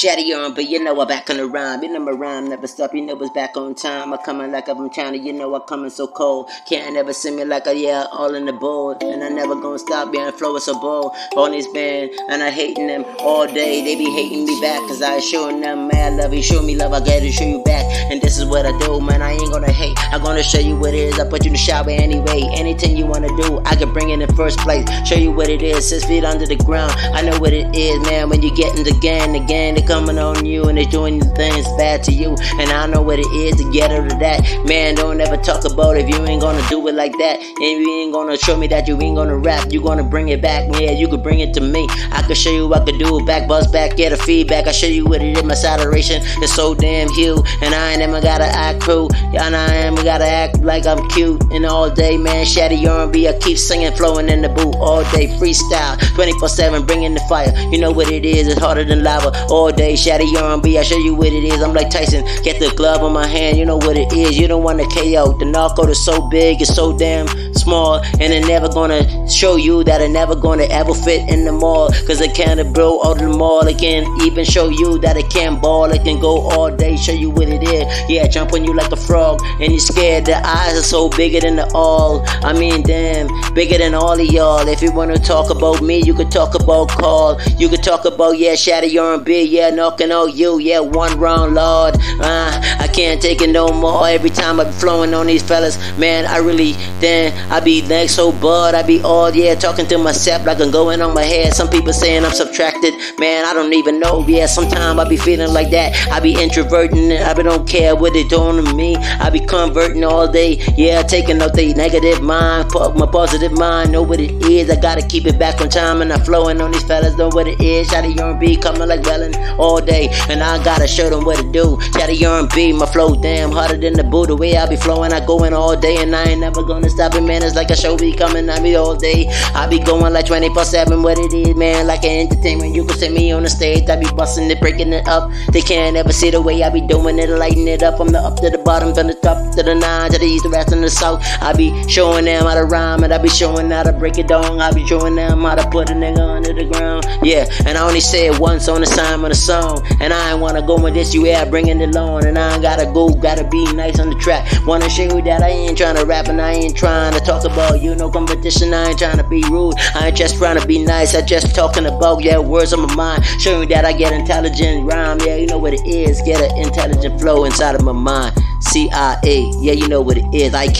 Chatty on, but you know I'm back on the rhyme. You know my rhyme never stop. You know it's back on time. I coming like I'm China. You know I coming so cold. Can't ever see me like a yeah, all in the board. And I never gonna stop being flow is so bold. On this band, and I hating them all day. They be hating me back, cause I showing them mad love. You show me love, I gotta show you back. And this is what I do, man. I ain't gonna hate. I'm gonna show you what it is. I put you in the shower anyway. Anything you wanna do, I can bring in first place. Show you what it is. Six feet under the ground. I know what it is, man. When you get in the gang, the gang, coming on you and they doing things bad to you. And I know what it is to get out of that. Man, don't ever talk about if you ain't gonna do it like that. And you ain't gonna show me that you ain't gonna rap. You gonna bring it back, yeah, you could bring it to me. I can show you what I could do. Back, buzz back, get a feedback. I show you what it is. My saturation is so damn huge. And I ain't never gotta act cool. And I ain't gotta act like I'm cute. And all day, man, Shady R&B. I keep singing, flowing in the booth all day. Freestyle, 24 7, bringing the fire. You know what it is, it's harder than lava. All day, Shady R&B. I show you what it is. I'm like Tyson. Get the glove on my hand, you know what it is. You don't want to KO. The narco is so big, it's so damn small. And it never gonna show you that it never gonna ever fit in the mall. Cause it can't blow out the mall. It can even show you that it can't ball. It can go all day, show you what it is. Yeah, jump on you like a frog. And you're scared. The eyes are so bigger than the all. I mean, damn, bigger than all of y'all. If you wanna talk about me, you could talk about Carl. You could talk about, yeah, Shadow R&B. Yeah, knocking on you. Yeah, one round, Lord. Uh, I can't take it no more. Every time I'm flowing on these fellas, man, I really, then I be next so bud. I be all, yeah, talking to myself like I'm going on my head. Some people saying I'm subtracted. Man, I don't even know. Yeah, sometimes I be feeling like that. I be introverting. I be don't care what they doing to me. I be converting all day. Yeah, taking out the negative mind. My positive mind. Know what it is. I gotta keep it back on time. And I'm flowing on these fellas. Know what it is. Shotty R&B coming like Wellen all day. And I gotta show them what to do. Shotty R&B, my flow damn harder than the boo. The way I be flowing, I going all day. And I ain't never gonna stop it, man. It's like a show be coming at me all day. I be going like 24 7. What it is, man. Like an entertainment. You can see me on the stage. I be busting it, breaking it up. They can't ever see the way I be doing it, lighting it up. From the up to the bottom, from the top to the nine, to the east, the west, and the south. I be showing them how to rhyme, and I be showing how to break it down. I be showing them how to put a nigga under the ground. Yeah, and I only say it once on the time of the song. And I ain't wanna go with this, you yeah, bringing it on. And I ain't gotta go, gotta be nice on the track. Wanna show you that I ain't trying to rap, and I ain't trying to talk about you, no competition. I ain't trying to be rude, I ain't just trying to be nice. I just talking about, yeah, words on my mind. Showing that I get intelligent rhyme, yeah, you know what it is. Get an intelligent flow inside of my mind. CIA, yeah, you know what it is. I